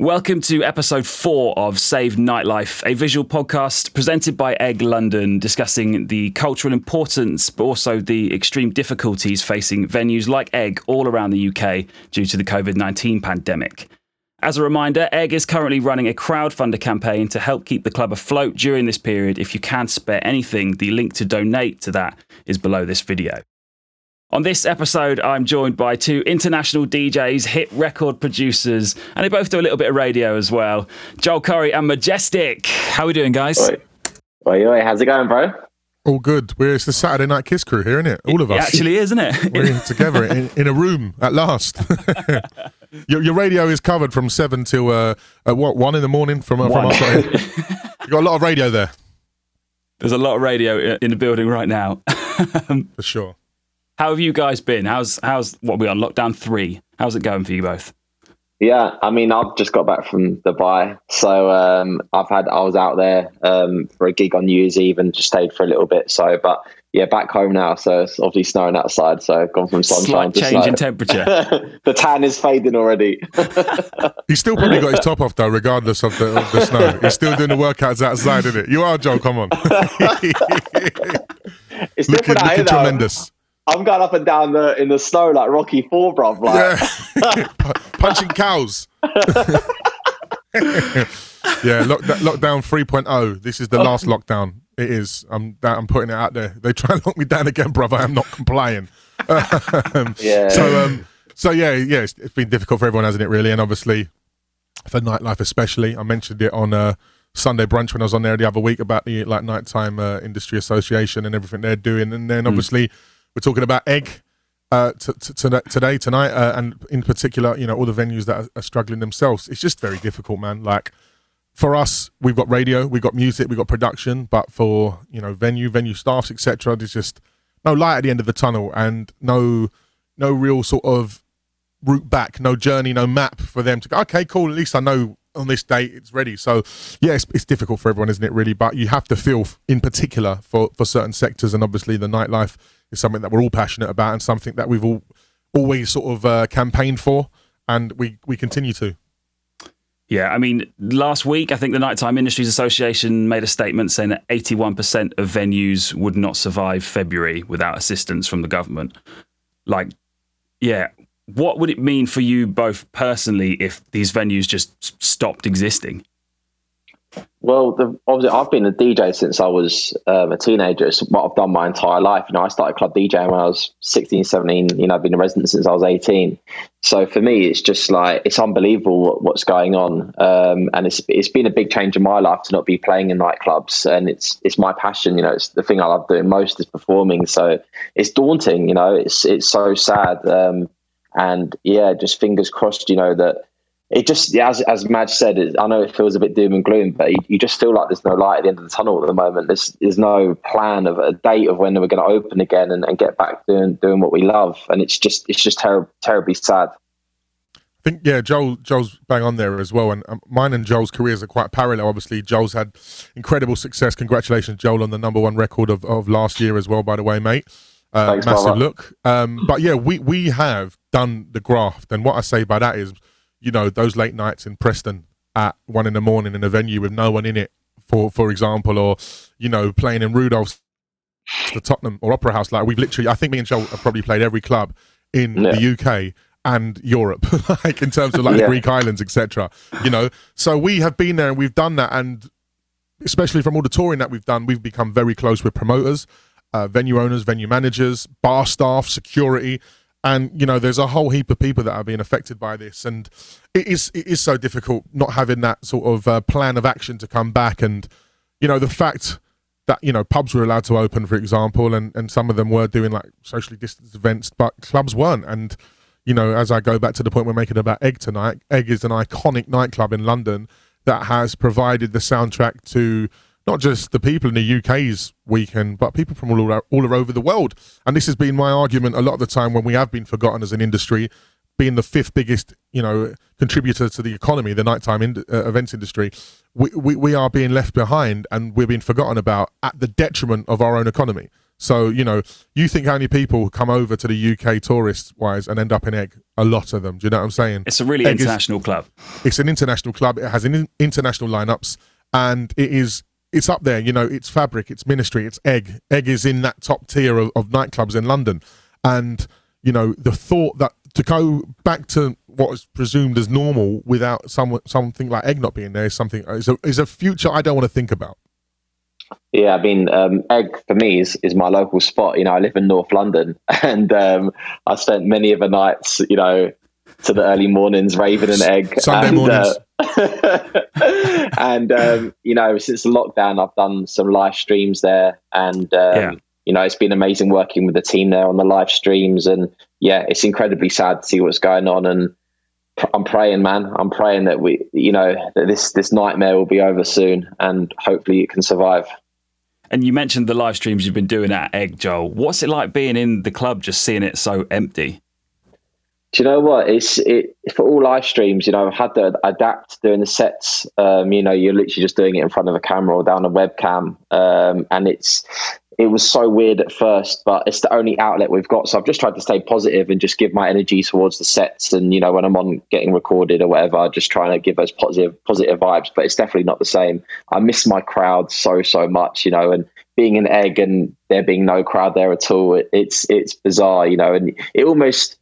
Welcome to episode four of Save Nightlife, a visual podcast presented by Egg London, discussing the cultural importance, but also the extreme difficulties facing venues like Egg all around the UK due to the COVID 19 pandemic. As a reminder, Egg is currently running a crowdfunder campaign to help keep the club afloat during this period. If you can spare anything, the link to donate to that is below this video. On this episode, I'm joined by two international DJs, hit record producers, and they both do a little bit of radio as well. Joel Corry and Majestic. How are we doing, guys? Oi. Oi, oi, how's it going, bro? All good. We're it's the Saturday Night Kiss crew here, isn't it? All of us. It actually is, isn't it? We're together in, in a room at last. your, your radio is covered from seven till uh, uh what one in the morning from uh, from One. us. you got a lot of radio there There's a lot of radio in the building right now. for sure. How have you guys been? How's how's what are we on lockdown three? How's it going for you both? Yeah, I mean, I've just got back from Dubai, so um, I've had I was out there um, for a gig on New Year's Eve and just stayed for a little bit. So, but yeah, back home now, so it's obviously snowing outside. So, I've gone from sunshine Slight to change snow. in temperature. the tan is fading already. He's still probably got his top off though, regardless of the, of the snow. He's still doing the workouts outside, isn't it? You are, Joe. Come on. it's looking different out looking though. tremendous. I'm going up and down the in the snow like Rocky Four, bruv. Like, Yeah. Punching cows. yeah, lock, lockdown 3.0. This is the last lockdown. It is. I'm I'm putting it out there. They try and lock me down again, brother. I'm not complying. Um, Yeah. So um, so yeah, yeah. It's, it's been difficult for everyone, hasn't it? Really, and obviously for nightlife, especially. I mentioned it on uh, Sunday brunch when I was on there the other week about the like nighttime uh, industry association and everything they're doing, and then obviously we're talking about egg uh, t- t- today, tonight, uh, and in particular, you know, all the venues that are, are struggling themselves. It's just very difficult, man. Like for us, we've got radio, we've got music, we've got production, but for you know, venue, venue staffs, etc., there's just no light at the end of the tunnel, and no, no real sort of route back, no journey, no map for them to go. Okay, cool. At least I know on this date it's ready. So yeah, it's, it's difficult for everyone, isn't it? Really, but you have to feel, in particular, for for certain sectors, and obviously the nightlife is something that we're all passionate about and something that we've all always sort of uh, campaigned for, and we we continue to. Yeah, I mean, last week I think the Nighttime Industries Association made a statement saying that 81% of venues would not survive February without assistance from the government. Like, yeah, what would it mean for you both personally if these venues just stopped existing? Well, the, obviously, I've been a DJ since I was um, a teenager. It's what I've done my entire life. You know, I started club DJing when I was 16, 17. You know, I've been a resident since I was 18. So for me, it's just like, it's unbelievable what, what's going on. Um, and it's it's been a big change in my life to not be playing in nightclubs. And it's it's my passion. You know, it's the thing I love doing most is performing. So it's daunting. You know, it's, it's so sad. Um, and yeah, just fingers crossed, you know, that it just yeah, as as Madge said, it, I know it feels a bit doom and gloom, but you, you just feel like there's no light at the end of the tunnel at the moment. There's there's no plan of a date of when we're going to open again and, and get back doing doing what we love, and it's just it's just ter- terribly sad. I think yeah, Joel Joel's bang on there as well, and um, mine and Joel's careers are quite parallel. Obviously, Joel's had incredible success. Congratulations, Joel, on the number one record of, of last year as well. By the way, mate, uh, Thanks, massive brother. look. Um, but yeah, we we have done the graft, and what I say by that is, you know, those late nights in Preston at one in the morning in a venue with no one in it, for for example, or you know, playing in Rudolph's, the Tottenham or Opera House. Like we've literally, I think me and Joel have probably played every club in Yeah. the UK and Europe, like in terms of like Yeah. the Greek islands, etc. You know, so we have been there and we've done that, and especially from all the touring that we've done, we've become very close with promoters, uh, venue owners, venue managers, bar staff, security, and you know, there's a whole heap of people that are being affected by this, and it is it is so difficult not having that sort of uh, plan of action to come back, and you know, the fact that you know pubs were allowed to open, for example, and and some of them were doing like socially distanced events, but clubs weren't, and you know, as I go back to the point we're making about Egg tonight, Egg is an iconic nightclub in London that has provided the soundtrack to not just the people in the UK's weekend, but people from all, ar- all over the world. And this has been my argument a lot of the time when we have been forgotten as an industry, being the fifth biggest, you know, contributor to the economy, the nighttime ind- uh, events industry. We, we, we are being left behind and we're being forgotten about at the detriment of our own economy. So you know, you think how many people come over to the UK tourist wise and end up in Egg? A lot of them. Do you know what I'm saying? It's a really Egg international is, club. It's an international club. It has an international lineups, and it is it's up there. You know, it's fabric, it's ministry, it's egg. Egg is in that top tier of, of nightclubs in London, and you know the thought that to go back to what is presumed as normal without some something like egg not being there is something is a, is a future I don't want to think about. Yeah, I mean, um, Egg for me is, is my local spot. You know, I live in North London, and um, I spent many of the nights, you know, to the early mornings, Raven and egg. Sunday and, mornings. Uh, and um, you know, since the lockdown, I've done some live streams there, and um, yeah. you know, it's been amazing working with the team there on the live streams. And yeah, it's incredibly sad to see what's going on. And I'm praying, man. I'm praying that we, you know, that this this nightmare will be over soon, and hopefully it can survive. And you mentioned the live streams you've been doing at Egg, Joel. What's it like being in the club, just seeing it so empty? Do you know what? It's it for all live streams. You know, I've had to adapt doing the sets. Um, you know, you're literally just doing it in front of a camera or down a webcam, um, and it's it was so weird at first, but it's the only outlet we've got. So I've just tried to stay positive and just give my energy towards the sets. And you know, when I'm on getting recorded or whatever, just trying to give those positive positive vibes. But it's definitely not the same. I miss my crowd so so much. You know, and being an egg and there being no crowd there at all, it, it's it's bizarre. You know, and it almost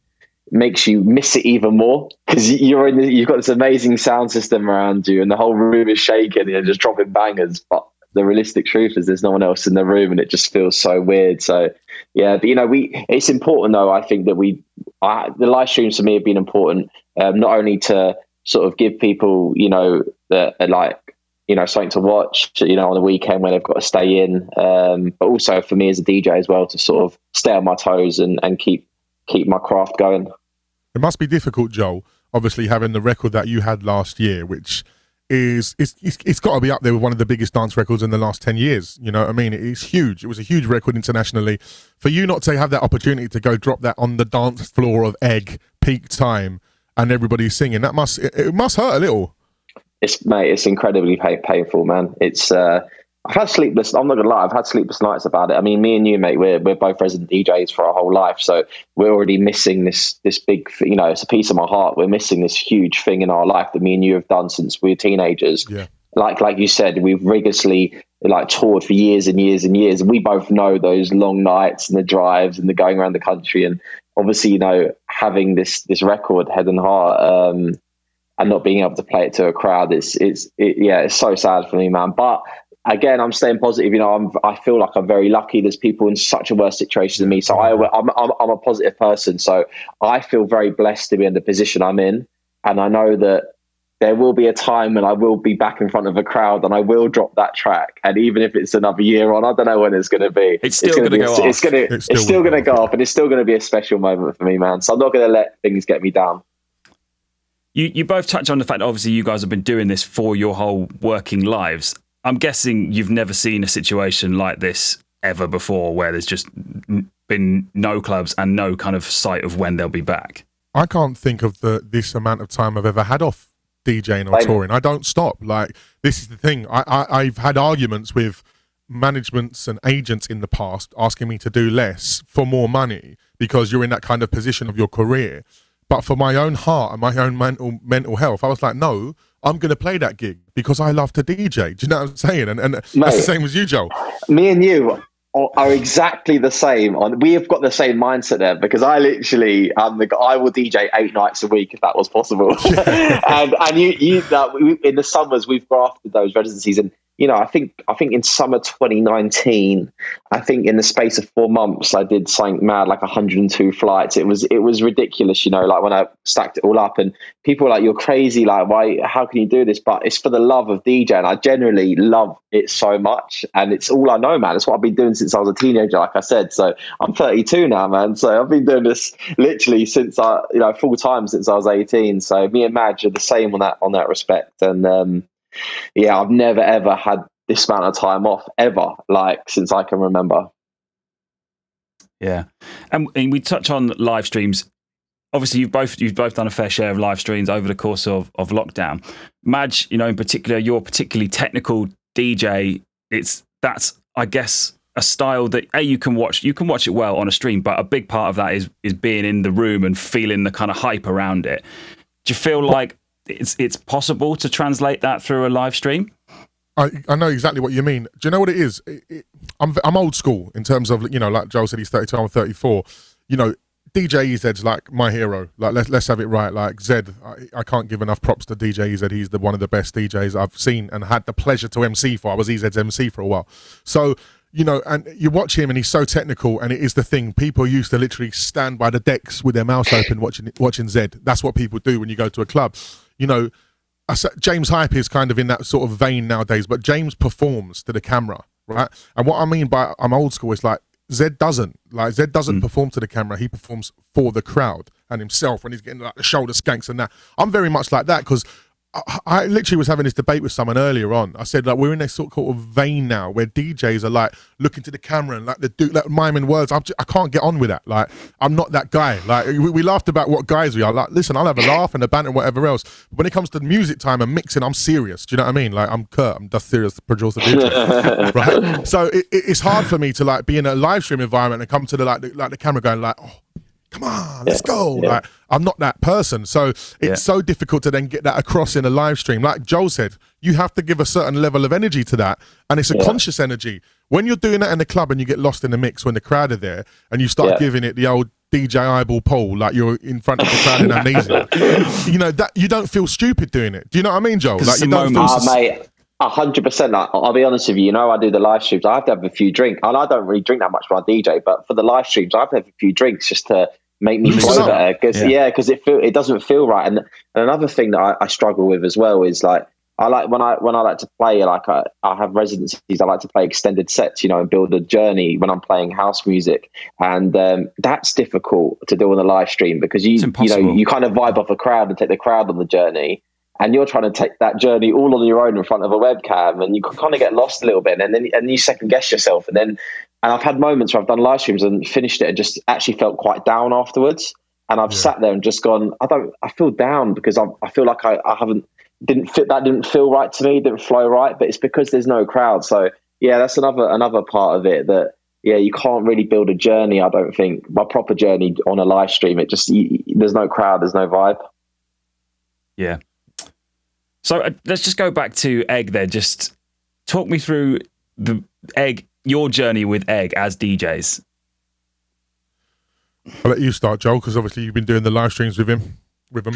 makes you miss it even more because you're in the, you've got this amazing sound system around you and the whole room is shaking and you're just dropping bangers but the realistic truth is there's no one else in the room and it just feels so weird. So yeah but you know we it's important though i think that we I, the live streams for me have been important um, not only to sort of give people you know that like you know something to watch you know on the weekend when they've got to stay in um, but also for me as a dj as well to sort of stay on my toes and, and keep keep my craft going it must be difficult, Joel. Obviously, having the record that you had last year, which is it's, it's, it's got to be up there with one of the biggest dance records in the last 10 years you know what i mean? It's huge. It was a huge record internationally. For you not to have that opportunity to go drop that on the dance floor of egg peak time and everybody's singing that must it, it must hurt a little. It's mate it's incredibly painful man. It's uh I've had sleepless. I'm not gonna lie. I've had sleepless nights about it. I mean, me and you, mate, we're we're both resident DJs for our whole life, so we're already missing this this big. You know, it's a piece of my heart. We're missing this huge thing in our life that me and you have done since we were teenagers. Yeah. Like like you said, we've rigorously like toured for years and years and years, and we both know those long nights and the drives and the going around the country. And obviously, you know, having this this record, head and heart. Um, and not being able to play it to a crowd it's it's it, yeah it's so sad for me man but again, I'm staying positive. You know, I'm, I feel like I'm very lucky. There's people in such a worse situation than me. So I, I'm, I'm, I'm a positive person. So I feel very blessed to be in the position I'm in. And I know that there will be a time when I will be back in front of a crowd and I will drop that track. And even if it's another year on, I don't know when it's going to be. It's still going to go off. It's, gonna, it's still, still going to go off and it's still going to be a special moment for me, man. So I'm not going to let things get me down. You, you both touch on the fact that obviously you guys have been doing this for your whole working lives. I'm guessing you've never seen a situation like this ever before where there's just been no clubs and no kind of sight of when they'll be back. I can't think of the this amount of time I've ever had off DJing or touring. I don't stop. Like this is the thing. I, I I've had arguments with managements and agents in the past asking me to do less for more money because you're in that kind of position of your career. But for my own heart and my own mental mental health, I was like, no, I'm going to play that gig because I love to DJ. Do you know what I'm saying? And, and Mate, that's the same as you, Joe. Me and you are exactly the same. On we have got the same mindset there because I literally um the I will DJ eight nights a week if that was possible. and and you you that we, in the summers we've grafted those residencies and you know, I think I think in summer 2019, I think in the space of four months, I did something mad like 102 flights. It was it was ridiculous, you know, like when I stacked it all up, and people were like, "You're crazy! Like, why? How can you do this?" But it's for the love of DJ, and I generally love it so much, and it's all I know, man. It's what I've been doing since I was a teenager, like I said. So I'm 32 now, man. So I've been doing this literally since I, you know, full time since I was 18. So me and Madge are the same on that on that respect, and um, yeah, I've never ever had this amount of time off ever, like since I can remember. Yeah, and, and we touch on live streams. Obviously, you've both you've both done a fair share of live streams over the course of of lockdown. Madge, you know, in particular, you're particularly technical DJ. It's that's I guess a style that a you can watch you can watch it well on a stream, but a big part of that is is being in the room and feeling the kind of hype around it. Do you feel like it's it's possible to translate that through a live stream? I, I know exactly what you mean. Do you know what it is? It, it, I'm I'm old school in terms of you know, like Joel said, he's 32, I'm 34. You know, DJ EZ's like my hero. Like let's let's have it right. Like Zed, I, I, can't give enough props to DJ EZ. He's the one of the best DJs I've seen and had the pleasure to MC for. I was EZ's MC for a while. So you know, and you watch him and he's so technical, and it is the thing. People used to literally stand by the decks with their mouth open watching watching Zed. That's what people do when you go to a club. You know, James Hype is kind of in that sort of vein nowadays, but James performs to the camera, right? And what I mean by I'm old school is like Zed doesn't like Zed doesn't mm. perform to the camera. He performs for the crowd and himself when he's getting like the shoulder skanks and that. I'm very much like that because I, I, literally was having this debate with someone earlier on. I said like we're in a sort of vein now where DJs are like looking to the camera and like the do like miming words. I'm just, I can't get on with that. Like I'm not that guy. Like we, we, laughed about what guys we are. Like listen, I'll have a laugh and a banter and whatever else. But when it comes to music time and mixing, I'm serious. Do you know what I mean? Like I'm Kurt. I'm just serious producer DJ. right. So it, it, it's hard for me to like be in a live stream environment and come to the like the, like the camera going like oh come on, let's yeah, go. Yeah. Like I'm not that person. So it's yeah. so difficult to then get that across in a live stream. Like Joel said, you have to give a certain level of energy to that. And it's a conscious energy. When you're doing that in the club and you get lost in the mix when the crowd are there and you start giving it the old DJ eyeball pole like you're in front of the crowd in amnesia. you know, that you don't feel stupid doing it. Do you know what I mean, Joel? Like you don't feel oh, mate. A hundred percent. I'll be honest with you. You know, I do the live streams. I have to have a few drinks, and I don't really drink that much when I DJ. But for the live streams, I have to have a few drinks just to make me flow better. Because yeah, because yeah, it feel it doesn't feel right. And, and another thing that I, I, struggle with as well is like I like when I when I like to play like I, I have residencies. I like to play extended sets, you know, and build a journey when I'm playing house music, and um, that's difficult to do on a live stream because you you know you kind of vibe off a crowd and take the crowd on the journey. And you're trying to take that journey all on your own in front of a webcam, and you kind of get lost a little bit, and then and you second guess yourself, and then and I've had moments where I've done live streams and finished it and just actually felt quite down afterwards. And I've yeah. sat there and just gone, I don't, I feel down because I, I feel like I, I haven't, didn't fit, that didn't feel right to me, didn't flow right, but it's because there's no crowd. So yeah, that's another, another part of it that, yeah, you can't really build a journey. I don't think my proper journey on a live stream. It just you, there's no crowd, there's no vibe. Yeah. So uh, let's just go back to Egg there. Just talk me through the Egg your journey with Egg as DJs. I'll let you start, Joel, because obviously you've been doing the live streams with him. With him.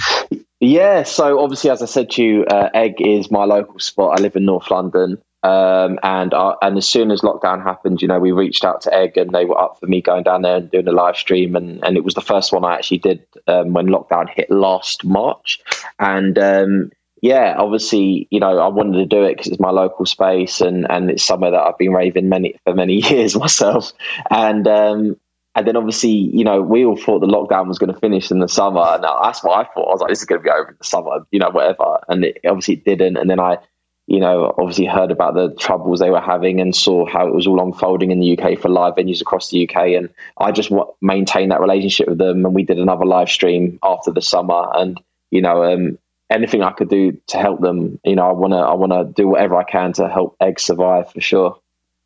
Yeah, so obviously, as I said to you, uh, Egg is my local spot. I live in North London, um, and uh, and as soon as lockdown happened, you know, we reached out to Egg, and they were up for me going down there and doing a live stream, and and it was the first one I actually did um, when lockdown hit last March, and um, yeah, obviously, you know, I wanted to do it because it's my local space and and it's somewhere that I've been raving many for many years myself. And um, and then obviously, you know, we all thought the lockdown was going to finish in the summer, and that's what I thought. I was like, this is going to be over in the summer, you know, whatever. And it obviously it didn't. And then I, you know, obviously heard about the troubles they were having and saw how it was all unfolding in the UK for live venues across the UK. And I just maintained that relationship with them, and we did another live stream after the summer, and you know, um, anything I could do to help them, you know, I want to I want to do whatever I can to help Egg survive for sure.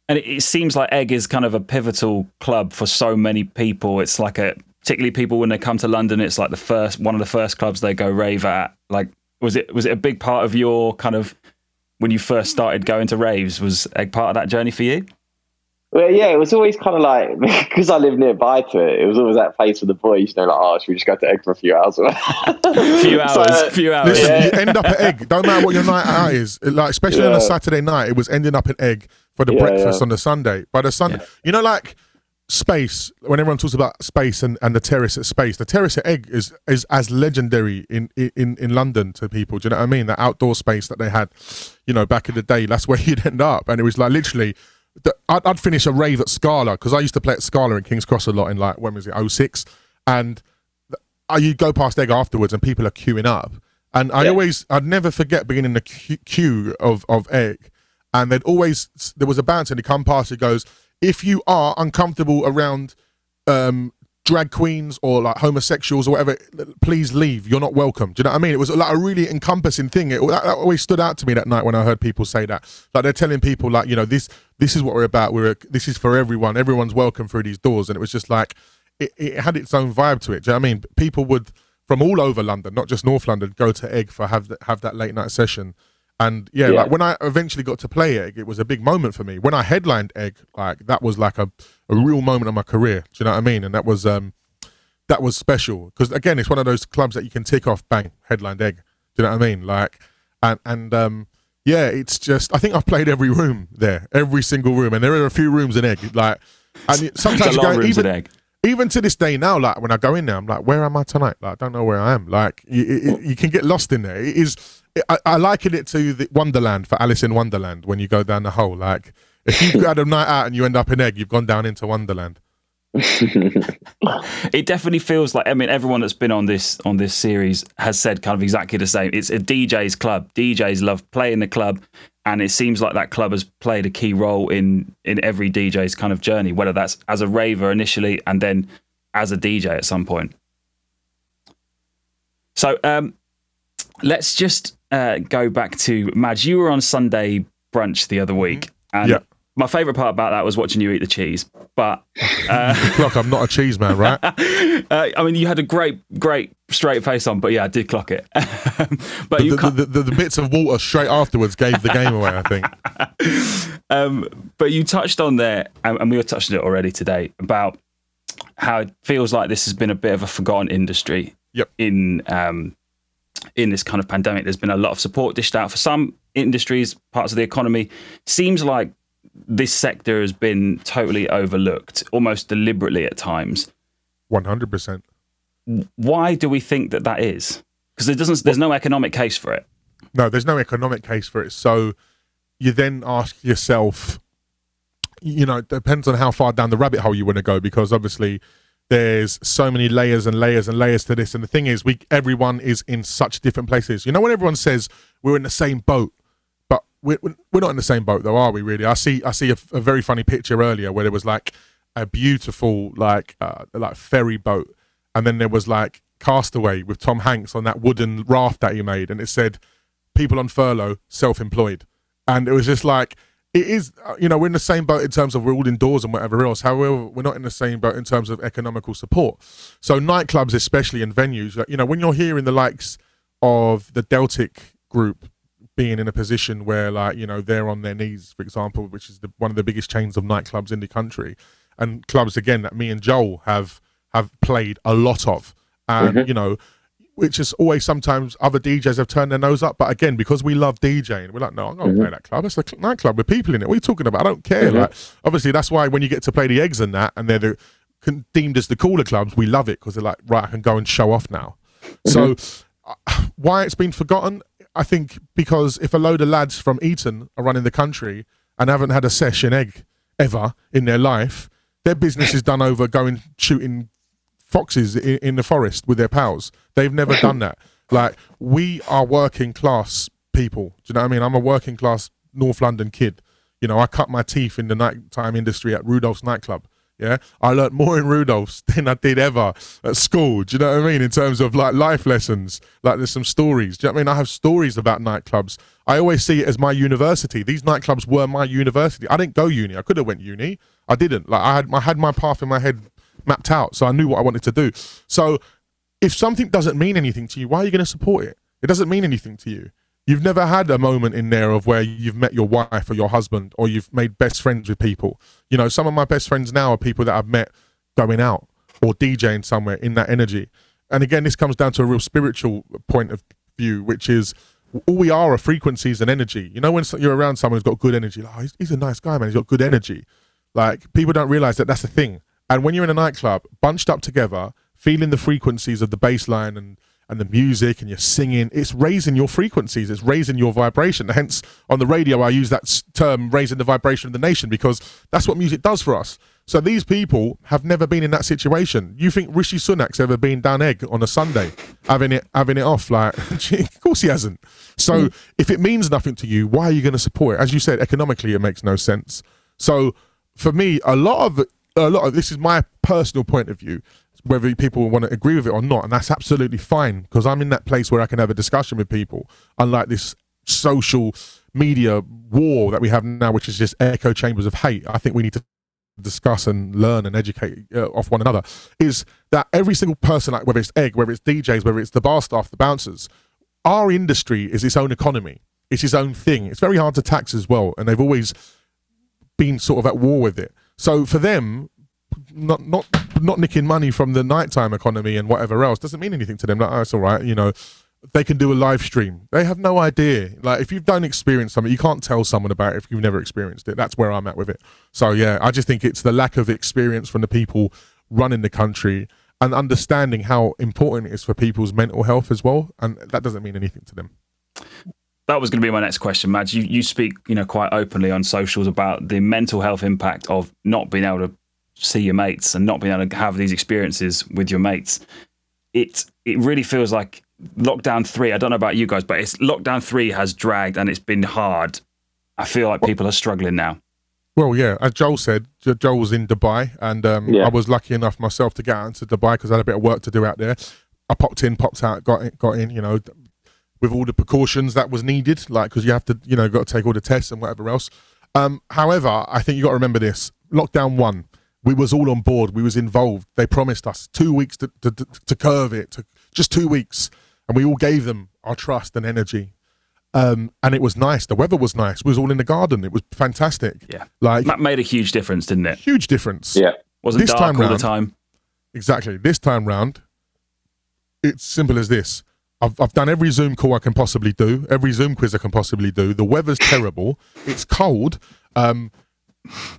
And it seems like Egg is kind of a pivotal club for so many people. It's like a particularly people when they come to London, it's like the first one of the first clubs they go rave at. Like was it was it a big part of your kind of when you first started going to raves? Was Egg part of that journey for you? Well, yeah, it was always kind of like because I live nearby to it. It was always that place for the boys, you know, like oh, should we just go to Egg for a few hours? A few hours, so, few hours. Listen, yeah. you end up at Egg. Don't matter what your night out is. Like especially yeah. on a Saturday night, it was ending up at Egg for the yeah, breakfast on the Sunday. By the Sunday, you know, like space. When everyone talks about space and, and the terrace at space, the terrace at Egg is is as legendary in in in London to people. Do you know what I mean? The outdoor space that they had, you know, back in the day. That's where you'd end up, and it was like literally I'd, I'd, finish a rave at Scala because I used to play at Scala in King's Cross a lot in like when was it 06 and I you go past Egg afterwards and people are queuing up. And I yeah. always I'd never forget being in the queue of of Egg. And they'd always there was a bouncer and he come past he goes if you are uncomfortable around um drag queens or like homosexuals or whatever, please leave. You're not welcome. Do you know what I mean? It was like a really encompassing thing. It that, that always stood out to me that night when I heard people say that. Like they're telling people like, you know, this this is what we're about. We're this is for everyone. Everyone's welcome through these doors. And it was just like it, it had its own vibe to it. Do you know what I mean? People would from all over London, not just North London, go to Egg for have the, have that late night session. And yeah, yeah, like when I eventually got to play Egg, it was a big moment for me. When I headlined Egg, like that was like a, a real moment of my career. Do you know what I mean? And that was um that was special because again, it's one of those clubs that you can tick off. Bang, headlined Egg. Do you know what I mean? Like and and um yeah, it's just I think I've played every room there, every single room, and there are a few rooms in Egg. Like and sometimes you go even even to this day now, like when I go in there, I'm like, where am I tonight? Like I don't know where I am. Like you, you can get lost in there. It is I, I liken it to the Wonderland for Alice in Wonderland when you go down the hole. Like if you've had a night out and you end up in egg, you've gone down into Wonderland. it definitely feels like I mean everyone that's been on this on this series has said kind of exactly the same. It's a DJ's club. DJs love playing the club, and it seems like that club has played a key role in in every DJ's kind of journey, whether that's as a raver initially and then as a DJ at some point. So um, let's just uh, go back to Madge. You were on Sunday brunch the other week, and yeah. My favourite part about that was watching you eat the cheese. But uh, look, I'm not a cheese man, right? uh, I mean, you had a great, great straight face on, but yeah, I did clock it. but the, the, the, the, bits of water straight afterwards gave the game away, I think. Um, but you touched on there, and we were touching it already today about how it feels like this has been a bit of a forgotten industry. Yep. In um, in this kind of pandemic. There's been a lot of support dished out for some industries, parts of the economy. Seems like this sector has been totally overlooked, almost deliberately at times. One hundred percent. Why do we think that that is? Because there doesn't. There's no economic case for it. No, there's no economic case for it. So you then ask yourself, you know, it depends on how far down the rabbit hole you want to go, because obviously there's so many layers and layers and layers to this and the thing is we everyone is in such different places you know when everyone says we're in the same boat we're, we're not in the same boat though are we really i see i see a, a very funny picture earlier where there was like a beautiful like uh, like ferry boat and then there was like castaway with tom hanks on that wooden raft that he made and it said people on furlough self-employed and it was just like it is, uh, you know, we're in the same boat in terms of we're all indoors and whatever else. However, we're not in the same boat in terms of economical support. So nightclubs, especially in venues, you know, when you're hearing the likes of the Deltic group being in a position where, like, you know, they're on their knees, for example, which is the, one of the biggest chains of nightclubs in the country, and clubs again that me and Joel have have played a lot of, and mm-hmm. you know which is always sometimes other DJs have turned their nose up. But again, because we love DJing, we're like, no, I'm not mm-hmm. play that club. It's a nightclub with people in it. What are you talking about? I don't care. Mm-hmm. Like, obviously, that's why when you get to play the eggs and that, and they're the, deemed as the cooler clubs, we love it because they're like, right, I can go and show off now. Mm-hmm. So, uh, why it's been forgotten? I think because if a load of lads from Eton are running the country and haven't had a session egg ever in their life, their business is done over going shooting foxes in, in the forest with their pals. They've never done that. Like we are working class people. Do you know what I mean? I'm a working class North London kid. You know, I cut my teeth in the nighttime industry at Rudolph's nightclub. Yeah, I learned more in Rudolph's than I did ever at school. Do you know what I mean? In terms of like life lessons, like there's some stories. Do you know what I mean? I have stories about nightclubs. I always see it as my university. These nightclubs were my university. I didn't go uni. I could have went uni. I didn't. Like I had, I had my path in my head mapped out. So I knew what I wanted to do. So if something doesn't mean anything to you, why are you going to support it? It doesn't mean anything to you. You've never had a moment in there of where you've met your wife or your husband or you've made best friends with people. You know, some of my best friends now are people that I've met going out or DJing somewhere in that energy. And again, this comes down to a real spiritual point of view, which is all we are are frequencies and energy. You know, when you're around someone who's got good energy, like, oh, he's, he's a nice guy, man. He's got good energy. Like people don't realize that that's the thing. And when you're in a nightclub, bunched up together, feeling the frequencies of the bass line and and the music and you're singing, it's raising your frequencies, it's raising your vibration. Hence, on the radio, I use that term, raising the vibration of the nation, because that's what music does for us. So these people have never been in that situation. You think Rishi Sunak's ever been down egg on a Sunday, having it having it off? Like, of course he hasn't. So mm. if it means nothing to you, why are you going to support it? As you said, economically, it makes no sense. So for me, a lot of a lot of this is my personal point of view. Whether people want to agree with it or not, and that's absolutely fine because I'm in that place where I can have a discussion with people, unlike this social media war that we have now, which is just echo chambers of hate. I think we need to discuss and learn and educate uh, off one another. Is that every single person, like whether it's Egg, whether it's DJs, whether it's the bar staff, the bouncers, our industry is its own economy. It's its own thing. It's very hard to tax as well, and they've always been sort of at war with it. So for them, not not not nicking money from the nighttime economy and whatever else doesn't mean anything to them. Like, oh, it's all right, you know. They can do a live stream. They have no idea. Like if you don't experience something, you can't tell someone about it if you've never experienced it. That's where I'm at with it. So yeah, I just think it's the lack of experience from the people running the country and understanding how important it is for people's mental health as well. And that doesn't mean anything to them. That was going to be my next question, Madge. You you speak, you know, quite openly on socials about the mental health impact of not being able to see your mates and not being able to have these experiences with your mates. It it really feels like lockdown three. I don't know about you guys, but it's lockdown three has dragged and it's been hard. I feel like people are struggling now. Well, yeah, as Joel said, Joel was in Dubai, and um, yeah. I was lucky enough myself to get out into Dubai because I had a bit of work to do out there. I popped in, popped out, got in, got in. You know, with all the precautions that was needed, like because you have to, you know, got to take all the tests and whatever else. Um, however, I think you got to remember this: lockdown one, we was all on board, we was involved. They promised us two weeks to to, to curve it, to, just two weeks, and we all gave them our trust and energy. Um, and it was nice. The weather was nice. We was all in the garden. It was fantastic. Yeah, like that made a huge difference, didn't it? Huge difference. Yeah, wasn't this dark time all round, the time. Exactly. This time round, it's simple as this. I've, I've done every Zoom call I can possibly do, every Zoom quiz I can possibly do. The weather's terrible. It's cold. Um,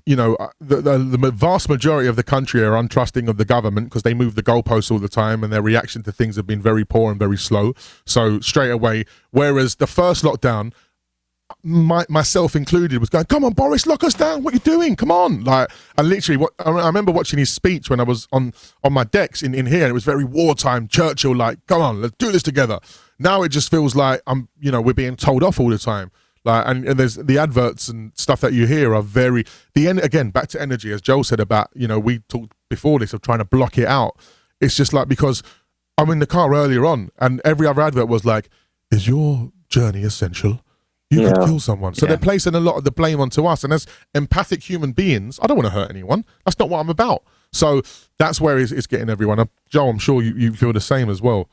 you know, uh, the, the, the, vast majority of the country are untrusting of the government because they move the goalposts all the time and their reaction to things have been very poor and very slow. So, straight away, whereas the first lockdown, my, myself included, was going, "Come on, Boris, lock us down. What are you doing? Come on!" Like, I literally, what I remember watching his speech when I was on on my decks in in here, and it was very wartime. Churchill, like, "Come on, let's do this together." Now it just feels like I'm, you know, we're being told off all the time. Like, and, and there's the adverts and stuff that you hear are very the end again. Back to energy, as Joel said about, you know, we talked before this of trying to block it out. It's just like because I'm in the car earlier on, and every other advert was like, "Is your journey essential?" You yeah. could kill someone. So yeah. they're placing a lot of the blame onto us. And as empathic human beings, I don't want to hurt anyone. That's not what I'm about. So that's where it's, it's getting everyone. Uh, Joe, I'm sure you, you feel the same as well.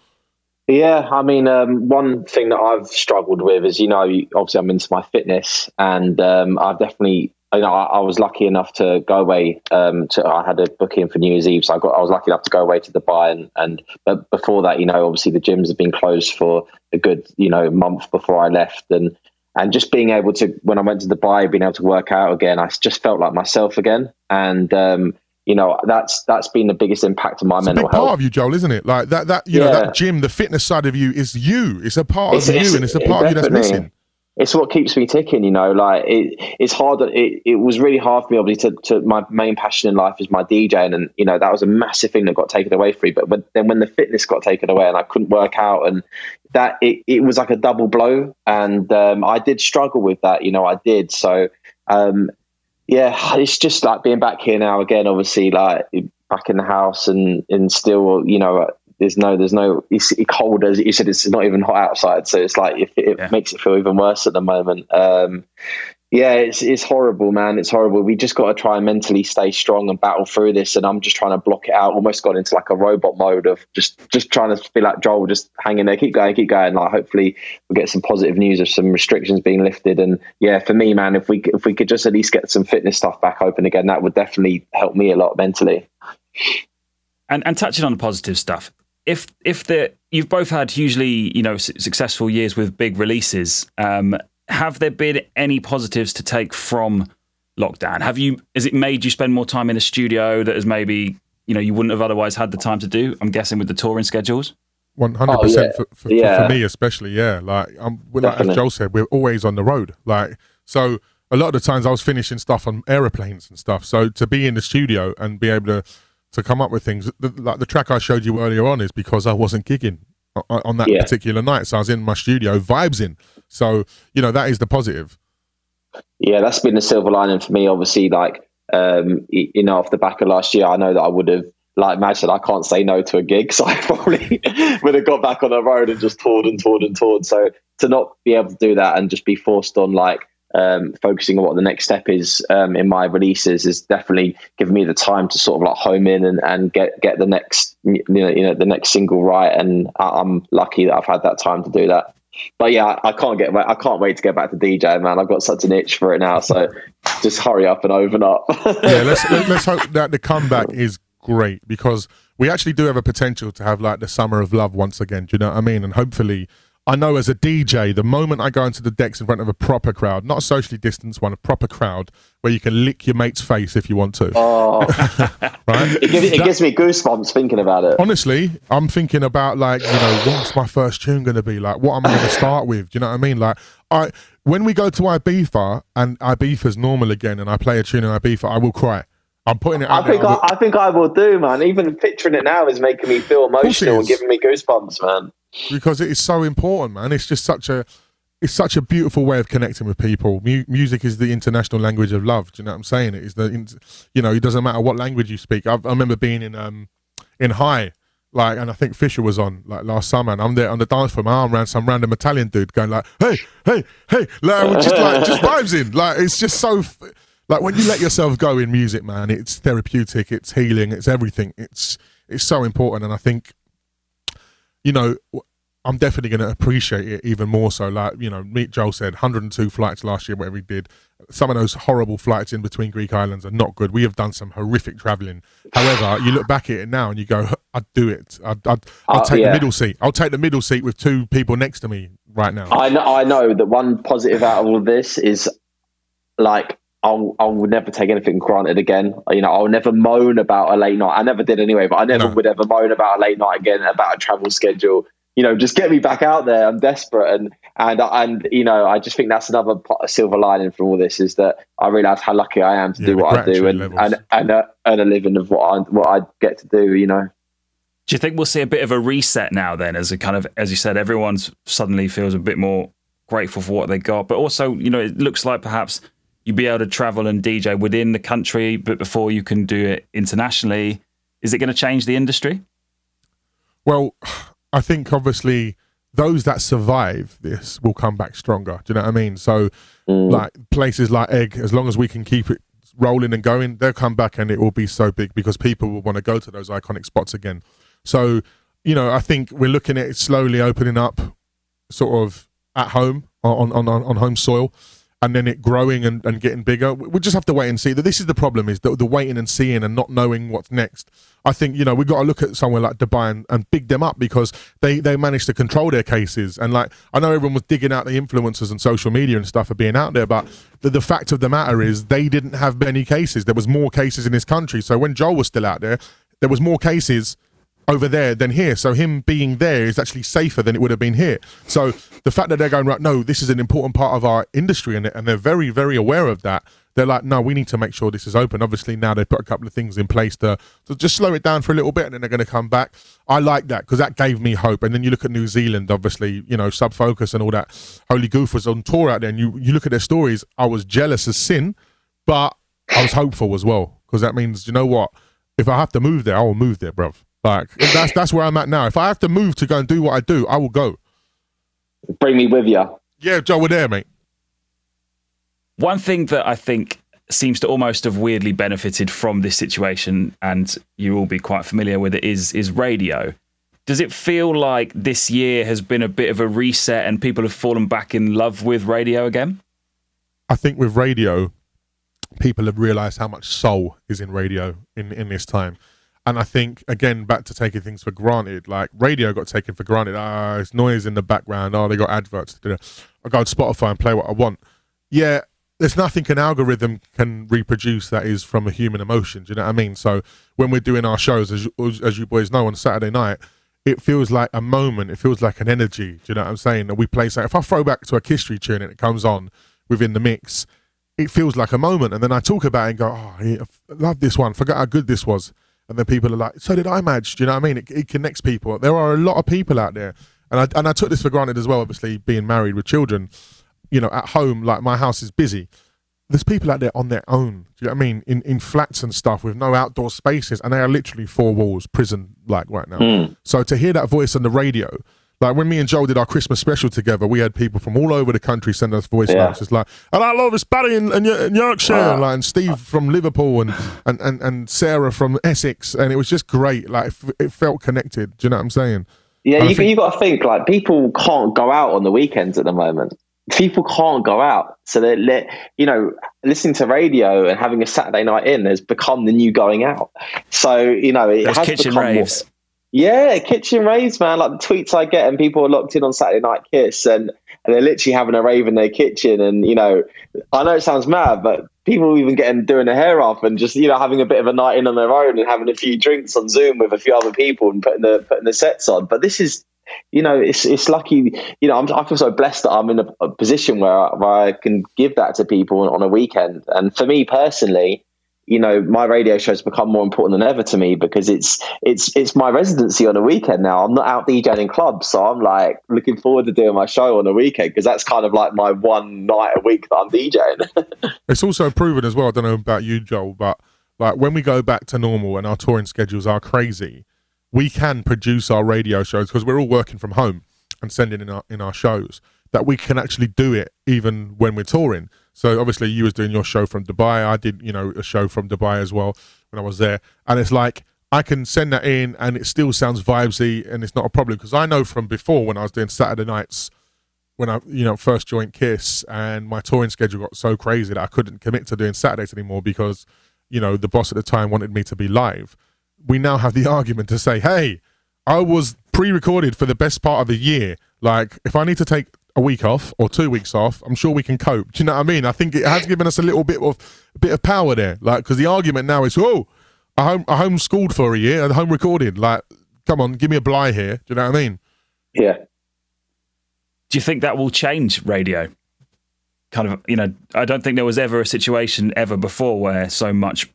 Yeah, I mean, um, one thing that I've struggled with is, you know, obviously I'm into my fitness, and um, I've definitely, you know, I, I, was lucky enough to go away. Um, to I had a booking for New Year's Eve, so I got, I was lucky enough to go away to Dubai, and and but before that, you know, obviously the gyms have been closed for a good, you know, month before I left, and and just being able to when I went to Dubai, being able to work out again, I just felt like myself again, and um, you know that's that's been the biggest impact on my it's mental a big health. part of you, Joel, isn't it? Like that that you yeah. know that gym, the fitness side of you is you. It's a part it's, of you, and it's a part of you that's missing it's what keeps me ticking. You know, like it, it's hard. It, it was really hard for me, obviously, to, to my main passion in life is my DJing, and you know that was a massive thing that got taken away from me. But, but then when the fitness got taken away and I couldn't work out, and that it, it was like a double blow, and um, I did struggle with that. You know, I did. So um, yeah, it's just like being back here now again. Obviously, like back in the house and and still, you know, there's no there's no it's cold as you said it's not even hot outside so it's like it, it yeah. makes it feel even worse at the moment um, yeah it's it's horrible man. It's horrible. We just got to try and mentally stay strong and battle through this and i'm just trying to block it out. Almost got into like a robot mode of just just trying to feel like joel just hanging there keep going keep going. Like hopefully we'll get some positive news of some restrictions being lifted. And yeah for me man if we if we could just at least get some fitness stuff back open again that would definitely help me a lot mentally. And, and touching on the positive stuff, if if the you've both had hugely you know successful years with big releases, um, have there been any positives to take from lockdown? Have you has it made you spend more time in the studio that has maybe you know you wouldn't have otherwise had the time to do? I'm guessing with the touring schedules. One hundred oh, percent for for me especially, yeah. Like I'm like as Joe said, we're always on the road. Like so, a lot of the times I was finishing stuff on aeroplanes and stuff. So to be in the studio and be able to to come up with things. The, like the track I showed you earlier on is because I wasn't gigging on, that yeah. particular night, so I was in my studio, vibes in. So you know that is the positive. Yeah, that's been the silver lining for me. Obviously, like um, you know, off the back of last year, I know that I would have like said, I can't say no to a gig, so I probably would have got back on the road and just toured and toured and toured. So to not be able to do that and just be forced on like um, focusing on what the next step is um, in my releases is definitely giving me the time to sort of like home in and, and get get the next you know, you know the next single right. And I, I'm lucky that I've had that time to do that. But yeah, I can't get I can't wait to get back to DJ, man. I've got such an itch for it now. So just hurry up and open up. yeah, let's let's hope that the comeback is great because we actually do have a potential to have like the summer of love once again. Do you know what I mean? And hopefully I know as a DJ, the moment I go into the decks in front of a proper crowd, not a socially distanced one, a proper crowd where you can lick your mate's face if you want to. Oh, right? It, gives, it that, gives, me goosebumps thinking about it. Honestly, I'm thinking about like, you know, what's my first tune going to be? Like, what am I going to start with? Do you know what I mean? Like, I when we go to Ibiza and Ibiza's normal again and I play a tune in Ibiza, I will cry. I'm putting it. I think I, I, think I will do, man. Even picturing it now is making me feel emotional and giving me goosebumps, man because it is so important, man. It's just such a it's such a beautiful way of connecting with people. Mu- music is the international language of love. Do you know what I'm saying? It is the you know it doesn't matter what language you speak. I, I remember being in um in Hï like, and I think Fisher was on like last summer, and I'm there on the dance floor. My arm around some random Italian dude, going like, "Hey, hey, hey!" Like, just like just vibes in. Like, it's just so. Like when you let yourself go in music, man, it's therapeutic, it's healing, it's everything. It's it's so important, and I think you know, I'm definitely going to appreciate it even more so. Like, you know, Meet Joel said 102 flights last year, whatever he did. Some of those horrible flights in between Greek islands are not good. We have done some horrific traveling. However, you look back at it now and you go, I'd do it. I'd, I'd, I'll uh, take yeah. the middle seat. I'll take the middle seat with two people next to me right now. I know, I know that one positive out of all of this is like, I'll, I will never take anything granted again. You know, I'll never moan about a late night. I never did anyway, but I never no. would ever moan about a late night again, about a travel schedule. You know, just get me back out there. I'm desperate, and and and you know, I just think that's another silver lining from all this is that I realise how lucky I am to yeah, do what I do and and and uh, earn a living of what I what I get to do. You know. Do you think we'll see a bit of a reset now? Then, as a kind of as you said, everyone's suddenly feels a bit more grateful for what they got, but also, you know, it looks like perhaps you'd be able to travel and DJ within the country, but before you can do it internationally, is it going to change the industry? Well, I think obviously those that survive this will come back stronger. Do you know what I mean? So, mm. like places like Egg, as long as we can keep it rolling and going, they'll come back and it will be so big because people will want to go to those iconic spots again. So, you know, I think we're looking at it slowly opening up, sort of at home on on on, on home soil and then it growing and, and getting bigger. We just have to wait and see. That this is the problem: is the, the waiting and seeing and not knowing what's next. I think you know we've got to look at somewhere like Dubai and, and big them up because they they managed to control their cases. And like I know everyone was digging out the influencers and social media and stuff for being out there, but the, the fact of the matter is they didn't have many cases. There was more cases in this country. So when Joel was still out there, there was more cases over there than here. So him being there is actually safer than it would have been here. So the fact that they're going right, no, this is an important part of our industry, and and they're very very aware of that. They're like, no, we need to make sure this is open. Obviously, now they've put a couple of things in place to, to just slow it down for a little bit, and then they're going to come back. I like that because that gave me hope. And then you look at New Zealand, obviously, you know, Sub Focus and all that. Holy Goof was on tour out there, and you you look at their stories. I was jealous as sin, but I was hopeful as well because that means you know what? If I have to move there, I will move there, bruv. Like that's that's where I'm at now. If I have to move to go and do what I do, I will go. Bring me with you. Yeah, Joe, we're there, mate. One thing that I think seems to almost have weirdly benefited from this situation, and you will be quite familiar with it, is is radio. Does it feel like this year has been a bit of a reset and people have fallen back in love with radio again? I think with radio, people have realised how much soul is in radio in, in this time. And I think again, back to taking things for granted. Like radio got taken for granted. Ah, it's noise in the background. Oh, they got adverts. I go on Spotify and play what I want. Yeah, there's nothing an algorithm can reproduce that is from a human emotion. Do you know what I mean? So when we're doing our shows, as as you boys know, on Saturday night, it feels like a moment. It feels like an energy. Do you know what I'm saying? And we play. So if I throw back to a history tune and it comes on within the mix, it feels like a moment. And then I talk about it and go, "Oh, I love this one. Forgot how good this was." And then people are like, "So did I, Madge?" Do you know what I mean? It, it, connects people. There are a lot of people out there, and I and I took this for granted as well. Obviously, being married with children, you know, at home, like my house is busy. there's people out there on their own. Do you know what I mean? In in flats and stuff with no outdoor spaces, and they are literally four walls, prison like right now. Mm. So to hear that voice on the radio, like when me and Joel did our Christmas special together, we had people from all over the country send us voice Yeah. notes. It's like, and I love this Barry in, in, in Yorkshire, Wow. and, like, and Steve from Liverpool, and, and, and, and Sarah from Essex, and it was just great. Like f- it felt connected. Do you know what I'm saying? Yeah, And I you, think- you got to think like people can't go out on the weekends at the moment. People can't go out, so they let you know listening to radio and having a Saturday night in has become the new going out. So you know it Those has kitchen become more- raves. Yeah, kitchen raves, man. Like the tweets I get, and people are locked in on Saturday Night Kiss, and, and they're literally having a rave in their kitchen. And you know, I know it sounds mad, but people even getting doing their hair off and just you know having a bit of a night in on their own and having a few drinks on Zoom with a few other people and putting the putting the sets on. But this is, you know, it's it's lucky. You know, I'm, I feel so blessed that I'm in a, a position where I, where I can give that to people on a weekend. And for me personally you know my radio show has become more important than ever to me because it's it's it's my residency on a weekend now i'm not out djing in clubs so i'm like looking forward to doing my show on a weekend because that's kind of like my one night a week that i'm djing It's also proven as well. I don't know about you, Joel, but like when we go back to normal and our touring schedules are crazy, we can produce our radio shows because we're all working from home and sending in our in our shows. That we can actually do it even when we're touring. So obviously, you was doing your show from Dubai. I did, you know, a show from Dubai as well when I was there, and it's like I can send that in, and it still sounds vibesy, and it's not a problem because I know from before when I was doing Saturday nights when I, you know, first joined Kiss, and my touring schedule got so crazy that I couldn't commit to doing Saturdays anymore because, you know, the boss at the time wanted me to be live. We now have the argument to say, hey, I was pre-recorded for the best part of the year. Like, if I need to take a week off or two weeks off, I'm sure we can cope. Do you know what I mean? I think it has given us a little bit of a bit of power there. Like, because the argument now is, oh, I home I homeschooled for a year and home recorded. Like, come on, give me a bly here. Do you know what I mean? yeah Do you think that will change radio? Kind of, you know, I don't think there was ever a situation ever before where so much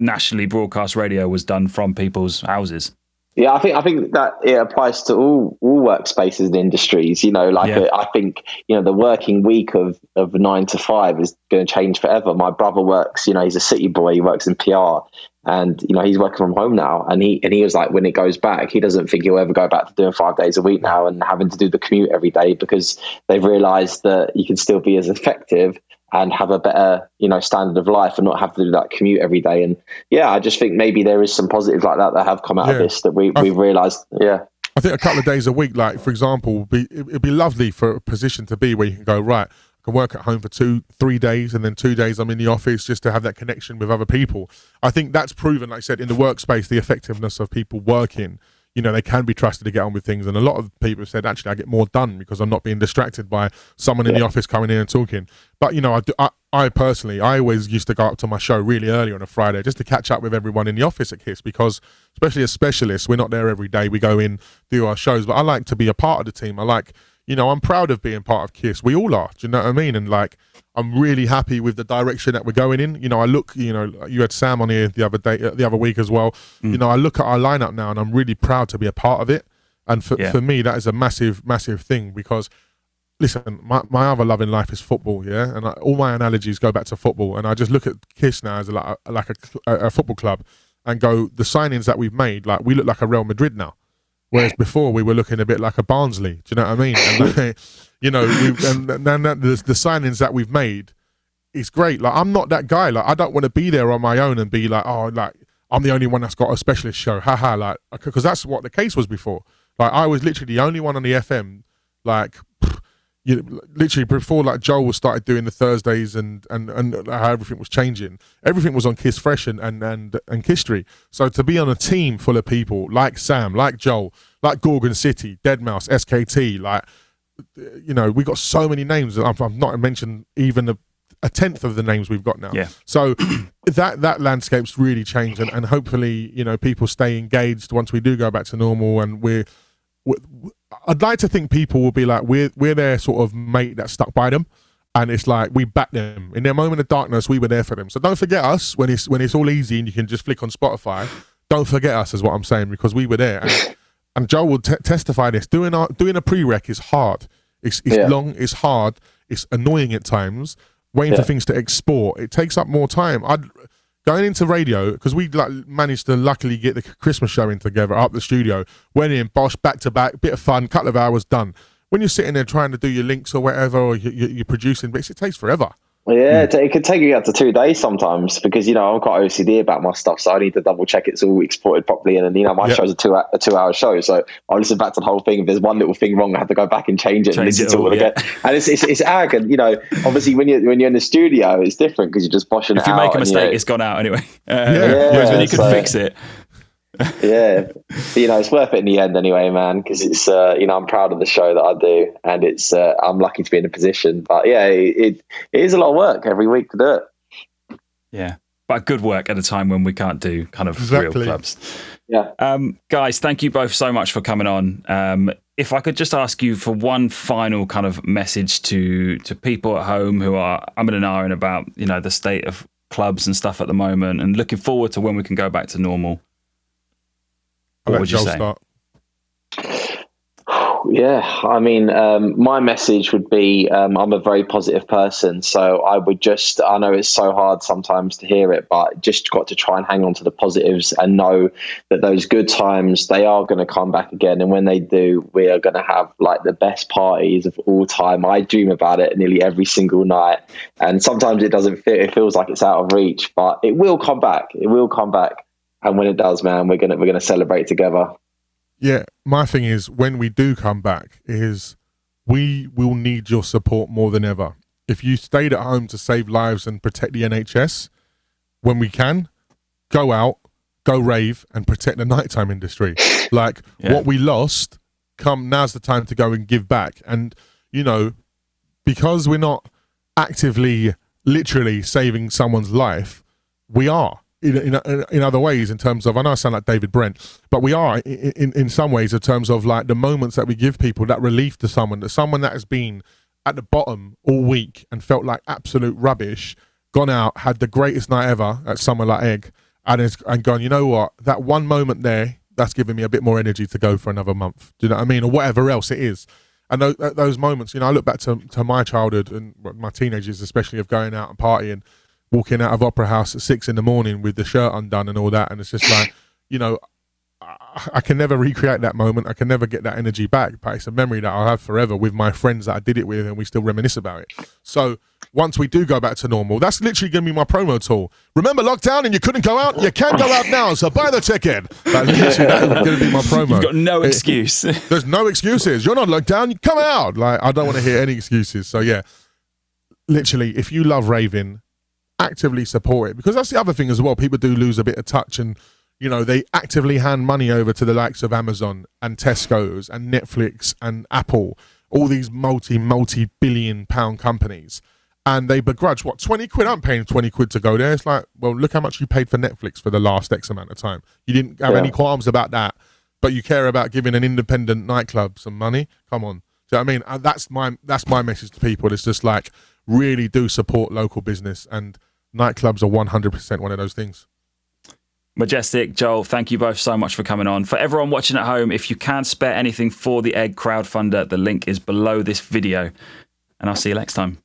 nationally broadcast radio was done from people's houses. Yeah, I think I think that it applies to all all workspaces and industries. You know, like Yeah. uh, I think you know the working week of of nine to five is going to change forever. My brother works. You know, he's a city boy. He works in PR, and you know he's working from home now. And he and he was like, when it goes back, he doesn't think he'll ever go back to doing five days a week now and having to do the commute every day because they've realised that you can still be as effective and have a better you know standard of life and not have to do that commute every day and yeah i just think maybe there is some positives like that that have come out of this that we, we've realized yeah I think a couple of days a week, like for example, would be it- it'd be lovely for a position to be where you can go right. I can work at home for two, three days, and then two days I'm in the office just to have that connection with other people. I think that's proven, like I said, in the workspace, the effectiveness of people working. You know, they can be trusted to get on with things, and a lot of people have said, actually, I get more done because I'm not being distracted by someone in the office coming in and talking. But you know, I, do, I, I personally, I always used to go up to my show really early on a Friday just to catch up with everyone in the office at Kiss because, especially as specialists, we're not there every day. We go in, do our shows, but I like to be a part of the team. I like, you know, I'm proud of being part of Kiss. We all are. Do you know what I mean? And like, I'm really happy with the direction that we're going in. You know, I look, you know, you had Sam on here the other day, uh, the other week as well. You know, I look at our lineup now, and I'm really proud to be a part of it. And for, Yeah. for me, that is a massive, massive thing because listen, my, my other love in life is football, yeah, and I, all my analogies go back to football, and I just look at Kiss now as like a, like a, cl- a, a football club, and go the signings that we've made, like we look like a Real Madrid now, whereas before we were looking a bit like a Barnsley. Do you know what I mean? And like, you know, we've, and then the, the signings that we've made is great. Like I'm not that guy. Like I don't want to be there on my own and be like, oh, like I'm the only one that's got a specialist show. Haha, like because that's what the case was before. Like I was literally the only one on the FM. Like you literally before like Joel was started doing the Thursdays and and and how everything was changing. Everything was on Kiss Fresh and and and, and Kisstory. So to be on a team full of people like Sam, like Joel, like Gorgon City, deadmau5, SKT, like you know, we got so many names. I've, I've not mentioned even a, a tenth of the names we've got now. Yeah. So that that landscape's really changed, and, and hopefully, you know, people stay engaged once we do go back to normal, and we're. I'd like to think people will be like we're we're their sort of mate that stuck by them, and it's like we back them in their moment of darkness. We were there for them. So don't forget us when it's when it's all easy and you can just flick on Spotify. Don't forget us, is what I'm saying, because we were there. And, and Joe will te- testify this. Doing our doing a prereq is hard. It's, it's Yeah. long. It's hard. It's annoying at times. waiting Yeah. for things to export. It takes up more time. I'd going into radio because we like managed to luckily get the Christmas show in together up the studio. Went in, bosh, back to back, bit of fun, couple of hours done. When you're sitting there trying to do your links or whatever, or you, you're producing bits, it takes forever. Yeah, it- it could take you up to two days sometimes because you know I'm quite OCD about my stuff, so I need to double check it's all exported properly. And then you know my Yeah. show's a two a two hour show, so I listen back to the whole thing. If there's one little thing wrong, I have to go back and change it and listen it to it all, all again. And it's it's, it's ag, and you know obviously when you when you're in the studio, it's different because you're just boshing If you make a mistake, you know, it's gone out anyway. Uh, Yeah. whereas when you can so- fix it. yeah, But, you know, it's worth it in the end anyway, man. Because it's, uh, you know, I'm proud of the show that I do, and it's, uh, I'm lucky to be in a position. But yeah, it, it, it is a lot of work every week to do it. Yeah. But good work at a time when we can't do kind of Exactly. real clubs. Yeah. Um, guys, thank you both so much for coming on. Um, if I could just ask you for one final kind of message to to people at home who are I'm in an and ahhing about you know the state of clubs and stuff at the moment, and looking forward to when we can go back to normal. I'll What would you Joel say? start. Yeah, I mean, um, my message would be um, I'm a very positive person. So I would just, I know it's so hard sometimes to hear it, but just got to try and hang on to the positives and know that those good times, they are going to come back again. And when they do, we are going to have like the best parties of all time. I dream about it nearly every single night. And sometimes it doesn't feel, it feels like it's out of reach, but it will come back. It will come back. And when it does, man, we're going to, we're going to celebrate together. Yeah, my thing is when we do come back is we will need your support more than ever. If you stayed at home to save lives and protect the NHS, when we can, go out, go rave and protect the nighttime industry. Like Yeah. what we lost, come now's the time to go and give back. And you know, because we're not actively, literally saving someone's life, we are in, in, in other ways in terms of I know I sound like David Brent, but we are in, in, in some ways in terms of like the moments that we give people that relief to someone that someone that has been at the bottom all week and felt like absolute rubbish, gone out, had the greatest night ever at Summer Like Egg, and is, and gone, you know what, that one moment there, that's giving me a bit more energy to go for another month. Do you know what I mean? Or whatever else it is. And those, those moments, you know, I look back to, to my childhood and my teenagers, especially of going out and partying, walking out of Opera House at six in the morning with the shirt undone and all that. And it's just like, you know, I, I can never recreate that moment. I can never get that energy back, but it's a memory that I'll have forever with my friends that I did it with, and we still reminisce about it. So once we do go back to normal, that's literally going to be my promo tool. Remember lockdown and you couldn't go out? You can go out now, so buy the ticket. Literally, that's going to be my promo. You've got no It- excuse. there's no excuses. You're not locked down. Come out. Like I don't want to hear any excuses. So yeah, literally, if you love raving, actively support it because that's the other thing as well. People do lose a bit of touch, and you know they actively hand money over to the likes of Amazon and Tesco's and Netflix and Apple, all these multi multi billion pound companies. And they begrudge what twenty quid. I'm paying twenty quid to go there. It's like, well, look how much you paid for Netflix for the last X amount of time. You didn't have Yeah. any qualms about that but you care about giving an independent nightclub some money. Come on, do you know what I mean? Uh, that's my that's my message to people. It's just like really do support local business, and nightclubs are one hundred percent one of those things. Majestic, Joel, thank you both so much for coming on. For everyone watching at home, if you can spare anything for the Egg crowdfunder, the link is below this video. And I'll see you next time.